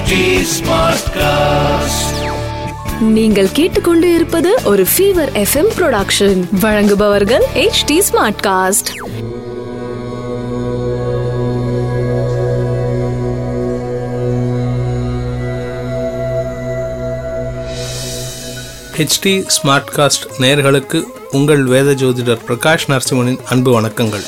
HD Smartcast. நீங்கள் கேட்டுக்கொண்டு இருப்பது ஒரு ஃபீவர் எஃப்எம் ப்ரொடக்ஷன் வழங்குபவர்கள் H D smart cast HD smart cast நேயர்களுக்கு உங்கள் வேத ஜோதிடர் பிரகாஷ் நரசிம்மனின் அன்பு வணக்கங்கள்.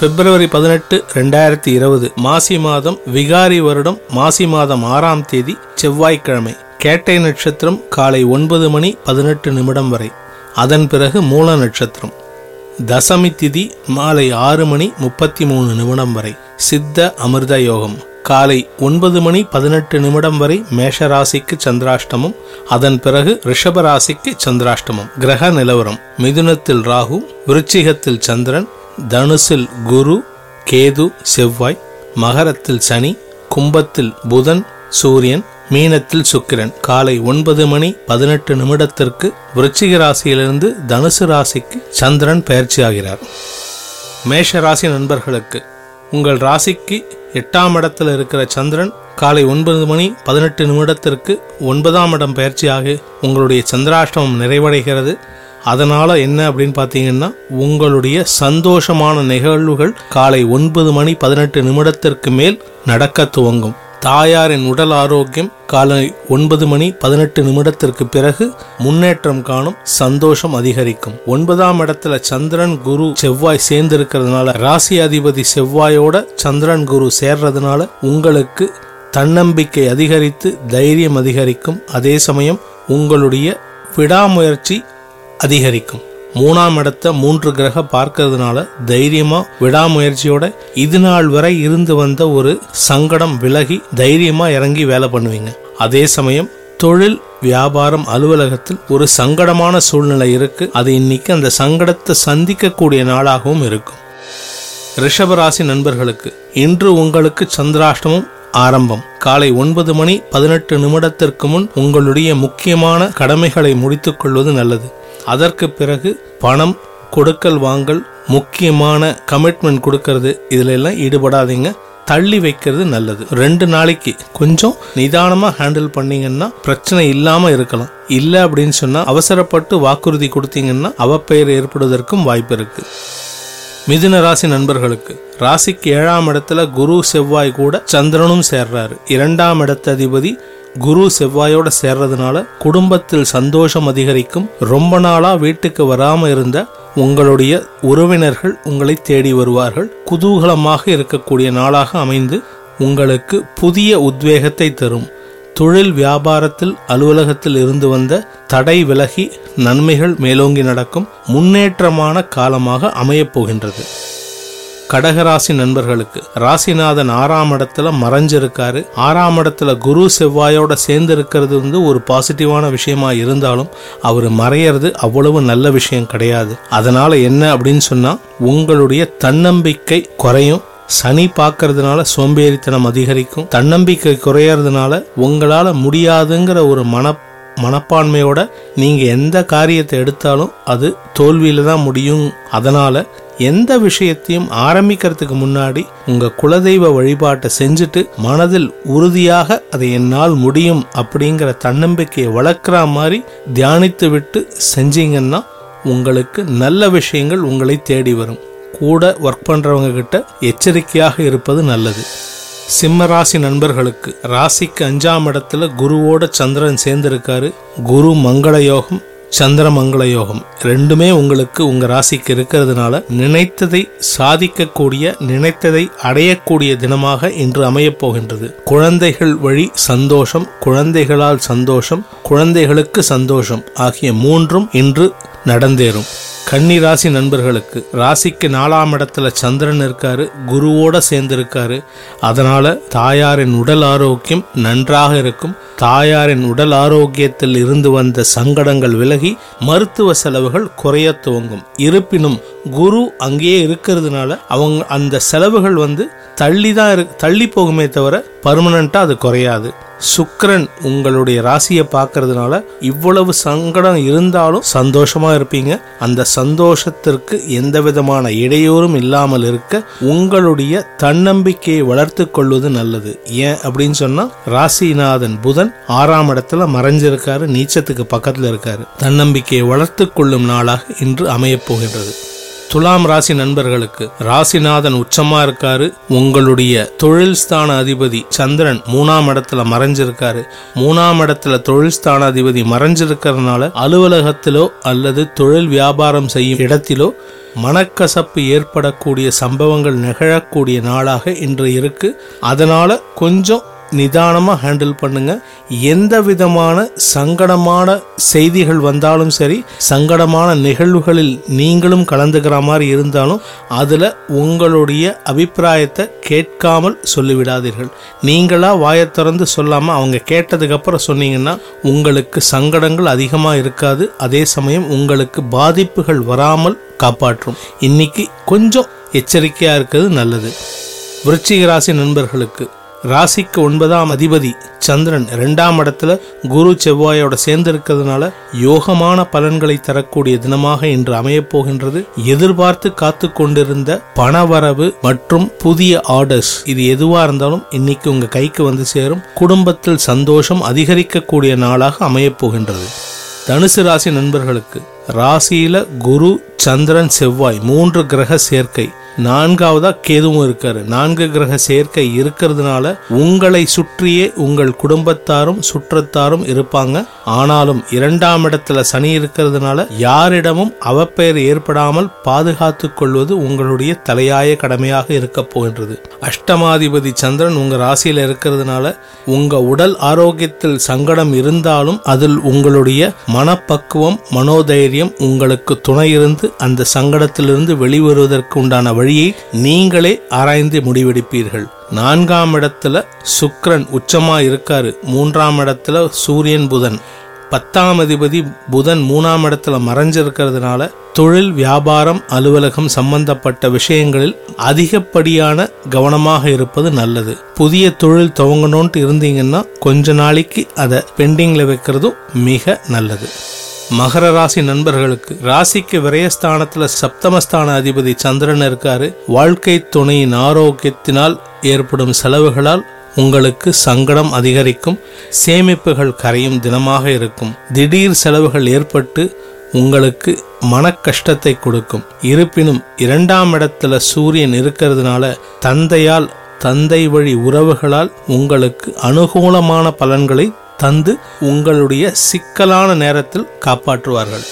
பிப்ரவரி பதினெட்டு ரெண்டாயிரத்தி இருபது மாசி மாதம் விகாரி வருடம் மாசி மாதம் ஆறாம் தேதி செவ்வாய்க்கிழமை. கேட்டை நட்சத்திரம் காலை ஒன்பது மணி பதினெட்டு நிமிடம் வரை. அதன் பிறகு மூல நட்சத்திரம். தசமி திதி மாலை ஆறு மணி முப்பத்தி மூணு நிமிடம் வரை. சித்த அமிர்த யோகம். காலை ஒன்பது மணி பதினெட்டு நிமிடம் வரை மேஷராசிக்கு சந்திராஷ்டமம். அதன் பிறகு ரிஷபராசிக்கு சந்திராஷ்டமம். கிரக நிலவரம். மிதுனத்தில் ராகு விருச்சிகத்தில் சந்திரன் தனுசில் குரு கேது செவ்வாய் மகரத்தில் சனி கும்பத்தில் புதன் சூரியன் மீனத்தில் சுக்கிரன். காலை ஒன்பது மணி பதினெட்டு நிமிடத்திற்கு விருச்சிக ராசியிலிருந்து தனுசு ராசிக்கு சந்திரன் பயிற்சியாகிறார். மேஷ ராசி நண்பர்களுக்கு உங்கள் ராசிக்கு எட்டாம் இடத்தில் இருக்கிற சந்திரன் காலை ஒன்பது மணி பதினெட்டு நிமிடத்திற்கு ஒன்பதாம் இடம் பயிற்சியாக உங்களுடைய சந்திராஷ்டமம் நிறைவடைகிறது. அதனால என்ன அப்படின்னு பார்த்தீங்கன்னா உங்களுடைய சந்தோஷமான நிகழ்வுகள் காலை ஒன்பது மணி பதினெட்டு நிமிடத்திற்கு மேல் நடக்க துவங்கும். தாயாரின் உடல் ஆரோக்கியம் காலை ஒன்பது மணி பதினெட்டு நிமிடத்திற்கு பிறகு முன்னேற்றம் காணும் சந்தோஷம் அதிகரிக்கும். ஒன்பதாம் இடத்துல சந்திரன் குரு செவ்வாய் சேர்ந்து இருக்கிறதுனால ராசி அதிபதி செவ்வாயோட சந்திரன் குரு சேர்றதுனால உங்களுக்கு தன்னம்பிக்கை அதிகரித்து தைரியம் அதிகரிக்கும். அதே சமயம் உங்களுடைய விடாமுயற்சி அதிகரிக்கும். மூணாம் இடத்த மூன்று கிரக பார்க்கறதுனால தைரியமா விடாமுயற்சியோட இது நாள் வரை இருந்து வந்த ஒரு சங்கடம் விலகி தைரியமா இறங்கி வேலை பண்ணுவீங்க. அதே சமயம் தொழில் வியாபாரம் அலுவலகத்தில் ஒரு சங்கடமான சூழ்நிலை இருக்கு. அது இன்னைக்கு அந்த சங்கடத்தை சந்திக்கக்கூடிய நாளாகவும் இருக்கும். ரிஷபராசி நண்பர்களுக்கு இன்று உங்களுக்கு சந்திராஷ்டமம் ஆரம்பம். காலை ஒன்பது மணி பதினெட்டு நிமிடத்திற்கு முன் உங்களுடைய முக்கியமான கடமைகளை முடித்துக் கொள்வது நல்லது. அதற்கு பிறகு பணம் கொடுக்கல் வாங்கல் முக்கியமான கமிட்மெண்ட் கொடுக்கறது. இதுல எல்லாம் ஈடுபடாதீங்க. தள்ளி வைக்கிறது நல்லது. ரெண்டு நாளைக்கு கொஞ்சம் நிதானமா ஹேண்டில் பண்ணீங்கன்னா பிரச்சனை இல்லாம இருக்கலாம். இல்ல அப்படின்னு சொன்னா அவசரப்பட்டு வாக்குறுதி கொடுத்தீங்கன்னா அவப்பெயர் ஏற்படுவதற்கும் வாய்ப்பு இருக்கு. மிதுன ராசி நண்பர்களுக்கு ராசிக்கு ஏழாம் இடத்துல குரு செவ்வாய் கூட சந்திரனும் சேர்றாரு. இரண்டாம் இடத்த அதிபதி குரு செவ்வாயோட சேர்றதுனால குடும்பத்தில் சந்தோஷம் அதிகரிக்கும். ரொம்ப நாளா வீட்டுக்கு வராம இருந்த உங்களுடைய உறவினர்கள் உங்களை தேடி வருவார்கள். குதூகலமாக இருக்கக்கூடிய நாளாக அமைந்து உங்களுக்கு புதிய உத்வேகத்தை தரும். தொழில் வியாபாரத்தில் அலுவலகத்தில் இருந்து வந்த தடை விலகி நன்மைகள் மேலோங்கி நடக்கும். முன்னேற்றமான காலமாக அமையப் போகின்றது. கடகராசி நண்பர்களுக்கு ராசிநாதன் ஆறாம் இடத்துல மறைஞ்சிருக்காரு. ஆறாம் இடத்துல குரு செவ்வாயோட சேர்ந்து இருக்கிறது வந்து ஒரு பாசிட்டிவான விஷயமா இருந்தாலும் அவர் மறையிறது அவ்வளவு நல்ல விஷயம் கிடையாது. அதனால என்ன அப்படின்னு சொன்னா உங்களுடைய தன்னம்பிக்கை குறையும். சனி பார்க்கறதுனால சோம்பேறித்தனம் அதிகரிக்கும். தன்னம்பிக்கை குறையறதுனால உங்களால முடியாதுங்கிற ஒரு மன மனப்பான்மையோட நீங்கள் எந்த காரியத்தை எடுத்தாலும் அது தோல்வியில் தான் முடியும். அதனால் எந்த விஷயத்தையும் ஆரம்பிக்கிறதுக்கு முன்னாடி உங்கள் குலதெய்வ வழிபாட்டை செஞ்சுட்டு மனதில் உறுதியாக அதை என்னால் முடியும் அப்படிங்கிற தன்னம்பிக்கையை வளர்க்குற மாதிரி தியானித்து விட்டு செஞ்சீங்கன்னா உங்களுக்கு நல்ல விஷயங்கள் உங்களை தேடி வரும். கூட ஒர்க் பண்ணுறவங்க கிட்ட எச்சரிக்கையாக இருப்பது நல்லது. சிம்ம ராசி நண்பர்களுக்கு ராசிக்கு அஞ்சாம் இடத்துல குருவோட சந்திரன் சேர்ந்திருக்காரு. குரு மங்கள யோகம் சந்திர மங்கள யோகம். ரெண்டுமே உங்களுக்கு உங்க ராசிக்கு இருக்கிறதுனால நினைத்ததை சாதிக்கக்கூடிய நினைத்ததை அடையக்கூடிய தினமாக இன்று அமையப் போகின்றது. குழந்தைகள் வழி சந்தோஷம் குழந்தைகளால் சந்தோஷம் குழந்தைகளுக்கு சந்தோஷம் ஆகிய மூன்றும் இன்று நடந்தேறும். கன்னி ராசி நண்பர்களுக்கு ராசிக்கு நாலாம் இடத்துல சந்திரன் இருக்காரு குருவோட சேர்ந்து இருக்காரு அதனால தாயாரின் உடல் ஆரோக்கியம் நன்றாக இருக்கும். தாயாரின் உடல் ஆரோக்கியத்தில் இருந்து வந்த சங்கடங்கள் விலகி மருத்துவ செலவுகள் குறைய துவங்கும். இருப்பினும் குரு அங்கேயே இருக்கிறதுனால அவங்க அந்த செலவுகள் வந்து தள்ளி தான் இரு தள்ளி போகுமே தவிர பர்மனண்ட்டாக அது குறையாது. சுக்கரன் உங்களுடைய ராசியை பார்க்கறதுனால இவ்வளவு சங்கடம் இருந்தாலும் சந்தோஷமா இருப்பீங்க. அந்த சந்தோஷத்திற்கு எந்த விதமான இடையூறும் இல்லாமல் இருக்க உங்களுடைய தன்னம்பிக்கையை வளர்த்து கொள்வது நல்லது. ஏன் அப்படின்னு சொன்னா ராசிநாதன் புதன் ஆறாம் இடத்துல மறைஞ்சிருக்காரு நீச்சத்துக்கு பக்கத்துல இருக்காரு. தன்னம்பிக்கையை வளர்த்து கொள்ளும் நாளாக இன்று அமையப் போகின்றது. துலாம் ராசி நண்பர்களுக்கு ராசிநாதன் உச்சமா இருக்காரு. உங்களுடைய தொழில் ஸ்தான அதிபதி சந்திரன் மூணாம் இடத்துல மறைஞ்சிருக்காரு. மூணாம் இடத்துல தொழில் ஸ்தான அதிபதி மறைஞ்சிருக்கிறதுனால அலுவலகத்திலோ அல்லது தொழில் வியாபாரம் செய்யும் இடத்திலோ மனக்கசப்பு ஏற்படக்கூடிய சம்பவங்கள் நிகழக்கூடிய நாளாக இன்று இருக்கு. அதனால கொஞ்சம் நிதானமாக ஹேண்டில் பண்ணுங்க. எந்த விதமான சங்கடமான செய்திகள் வந்தாலும் சரி சங்கடமான நிகழ்வுகளில் நீங்களும் கலந்துக்கிற மாதிரி இருந்தாலும் அதில் உங்களுடைய அபிப்பிராயத்தை கேட்காமல் சொல்லிவிடாதீர்கள். நீங்களா வாயை திறந்து சொல்லாமல் அவங்க கேட்டதுக்கப்புறம் சொன்னீங்கன்னா உங்களுக்கு சங்கடங்கள் அதிகமாக இருக்காது. அதே சமயம் உங்களுக்கு பாதிப்புகள் வராமல் காப்பாற்றும். இன்னைக்கு கொஞ்சம் எச்சரிக்கையாக இருக்கிறது நல்லது. விருச்சிக ராசி நண்பர்களுக்கு ராசிக்கு ஒன்பதாம் அதிபதி சந்திரன் இரண்டாம் இடத்துல குரு செவ்வாயோட சேர்ந்து இருக்கிறதுனால யோகமான பலன்களை தரக்கூடிய தினமாக இன்று அமையப் போகின்றது. எதிர்பார்த்து காத்து கொண்டிருந்த பணவரவு மற்றும் புதிய ஆர்டர்ஸ். இது எதுவா இருந்தாலும் இன்னைக்கு உங்க கைக்கு வந்து சேரும். குடும்பத்தில் சந்தோஷம் அதிகரிக்கக்கூடிய நாளாக அமையப் போகின்றது. தனுசு ராசி நண்பர்களுக்கு ராசியில குரு சந்திரன் செவ்வாய் மூன்று கிரக சேர்க்கை. நான்காவதா கேதுவும் இருக்காரு. நான்கு கிரக சேர்க்கை இருக்கிறதுனால உங்களை சுற்றியே உங்கள் குடும்பத்தாரும் சுற்றத்தாரும் இருப்பாங்க. ஆனாலும் இரண்டாம் இடத்துல சனி இருக்கிறதுனால யாரிடமும் அவப்பெயர் ஏற்படாமல் பாதுகாத்து கொள்வது உங்களுடைய தலையாய கடமையாக இருக்க போகின்றது. அஷ்டமாதிபதி சந்திரன் உங்க ராசியில இருக்கிறதுனால உங்க உடல் ஆரோக்கியத்தில் சங்கடம் இருந்தாலும் அதில் உங்களுடைய மனப்பக்குவம் மனோதைரியம் உங்களுக்கு துணை இருந்து அந்த சங்கடத்திலிருந்து வெளிவருவதற்கு உண்டான வழியை நீங்களே ஆராய்ந்து முடிவெடுப்பீர்கள். நான்காம் இடத்துல சுக்ரன் உச்சமா இருக்காரு. மூன்றாம் இடத்துல சூரியன் புதன். பத்தாம் அதிபதி புதன் மூணாம் இடத்துல மறைஞ்சிருக்கிறதுனால தொழில் வியாபாரம் அலுவலகம் சம்பந்தப்பட்ட விஷயங்களில் அதிகப்படியான கவனமாக இருப்பது நல்லது. புதிய தொழில் துவங்கணும்ட்டு இருந்தீங்கன்னா கொஞ்ச நாளைக்கு அதை பெண்டிங்கில் வைக்கிறதும் மிக நல்லது. மகர ராசி நண்பர்களுக்கு ராசிக்கு விரயஸ்தானத்துல சப்தமஸ்தான அதிபதி சந்திரன் இருக்காரு. வாழ்க்கை துணையின் ஆரோக்கியத்தினால் ஏற்படும் செலவுகளால் உங்களுக்கு சங்கடம் அதிகரிக்கும். சேமிப்புகள் கரையும் தினமாக இருக்கும். திடீர் செலவுகள் ஏற்பட்டு உங்களுக்கு மன கஷ்டத்தை கொடுக்கும். இருப்பினும் இரண்டாம் இடத்துல சூரியன் இருக்கிறதுனால தந்தையால் தந்தை வழி உறவுகளால் உங்களுக்கு அனுகூலமான பலன்களை தந்து உங்களுடைய சிக்கலான நேரத்தில் காப்பாற்றுவார்கள்.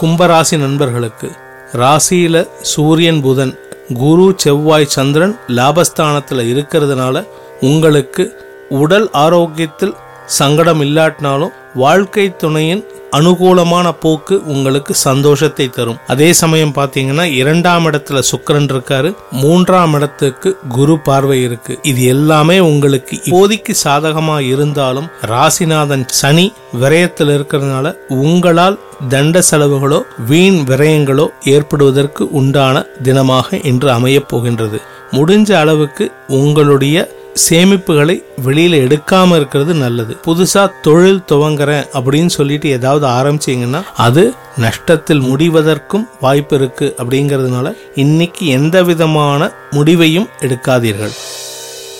கும்பராசி நண்பர்களுக்கு ராசியில சூரியன் புதன் குரு செவ்வாய் சந்திரன் லாபஸ்தானத்தில் இருக்கிறதுனால உங்களுக்கு உடல் ஆரோக்கியத்தில் சங்கடம் இல்லாட்டினாலும் வாழ்க்கை துணையின் அனுகூலமான போக்கு உங்களுக்கு சந்தோஷத்தை தரும். அதே சமயம் பாத்தீங்கன்னா இரண்டாம் இடத்துல சுக்கரன் இருக்காரு. மூன்றாம் இடத்துக்கு குரு பார்வை இருக்கு. இது எல்லாமே உங்களுக்கு இப்போதைக்கு சாதகமா இருந்தாலும் ராசிநாதன் சனி விரயத்தில் இருக்கிறதுனால உங்களால் தண்ட செலவுகளோ வீண் விரயங்களோ ஏற்படுவதற்கு உண்டான தினமாக இன்று அமையப் போகின்றது. முடிஞ்ச அளவுக்கு உங்களுடைய சேமிப்புகளை வெளியில எடுக்காம இருக்கிறது நல்லது. புதுசா தொழில் துவங்குறேன் அப்படின்னு சொல்லிட்டு ஏதாவது ஆரம்பிச்சீங்கன்னா அது நஷ்டத்தில் முடிவதற்கும் வாய்ப்பு இருக்கு அப்படிங்கிறதுனால இன்னைக்கு எந்த விதமான முடிவையும் எடுக்காதீர்கள்.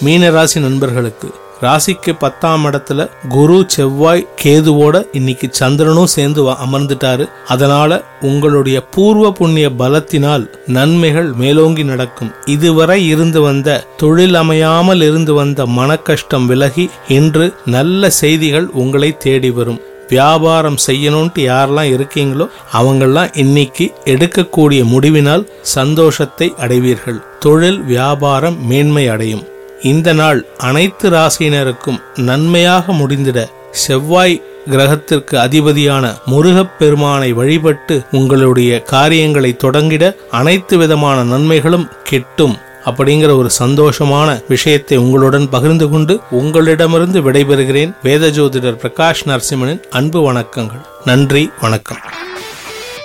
மீனராசி நண்பர்களுக்கு ராசிக்கு பத்தாம் இடத்துல குரு செவ்வாய் கேதுவோட இன்னைக்கு சந்திரனும் சேர்ந்து அமர்ந்துட்டாரு. அதனால உங்களுடைய பூர்வ புண்ணிய பலத்தினால் நன்மைகள் மேலோங்கி நடக்கும். இதுவரை இருந்து வந்த தொழில் அமையாமல் இருந்து வந்த மனக்கஷ்டம் விலகி இன்று நல்ல செய்திகள் உங்களை தேடி வரும். வியாபாரம் செய்யணும்ட்டு யாரெல்லாம் இருக்கீங்களோ அவங்கெல்லாம் இன்னைக்கு எடுக்கக்கூடிய முடிவினால் சந்தோஷத்தை அடைவீர்கள். தொழில் வியாபாரம் மேன்மை அடையும். இந்த நாள் அனைத்து ராசியினருக்கும் நன்மையாக முடிந்திட செவ்வாய் கிரகத்திற்கு அதிபதியான முருகப் பெருமானை வழிபட்டு உங்களுடைய காரியங்களை தொடங்கிட அனைத்து விதமான நன்மைகளும் கெட்டும். அப்படிங்கிற ஒரு சந்தோஷமான விஷயத்தை உங்களுடன் பகிர்ந்து கொண்டு உங்களிடமிருந்து விடைபெறுகிறேன். வேத ஜோதிடர் பிரகாஷ் நரசிம்மனின் அன்பு வணக்கங்கள். நன்றி வணக்கம்.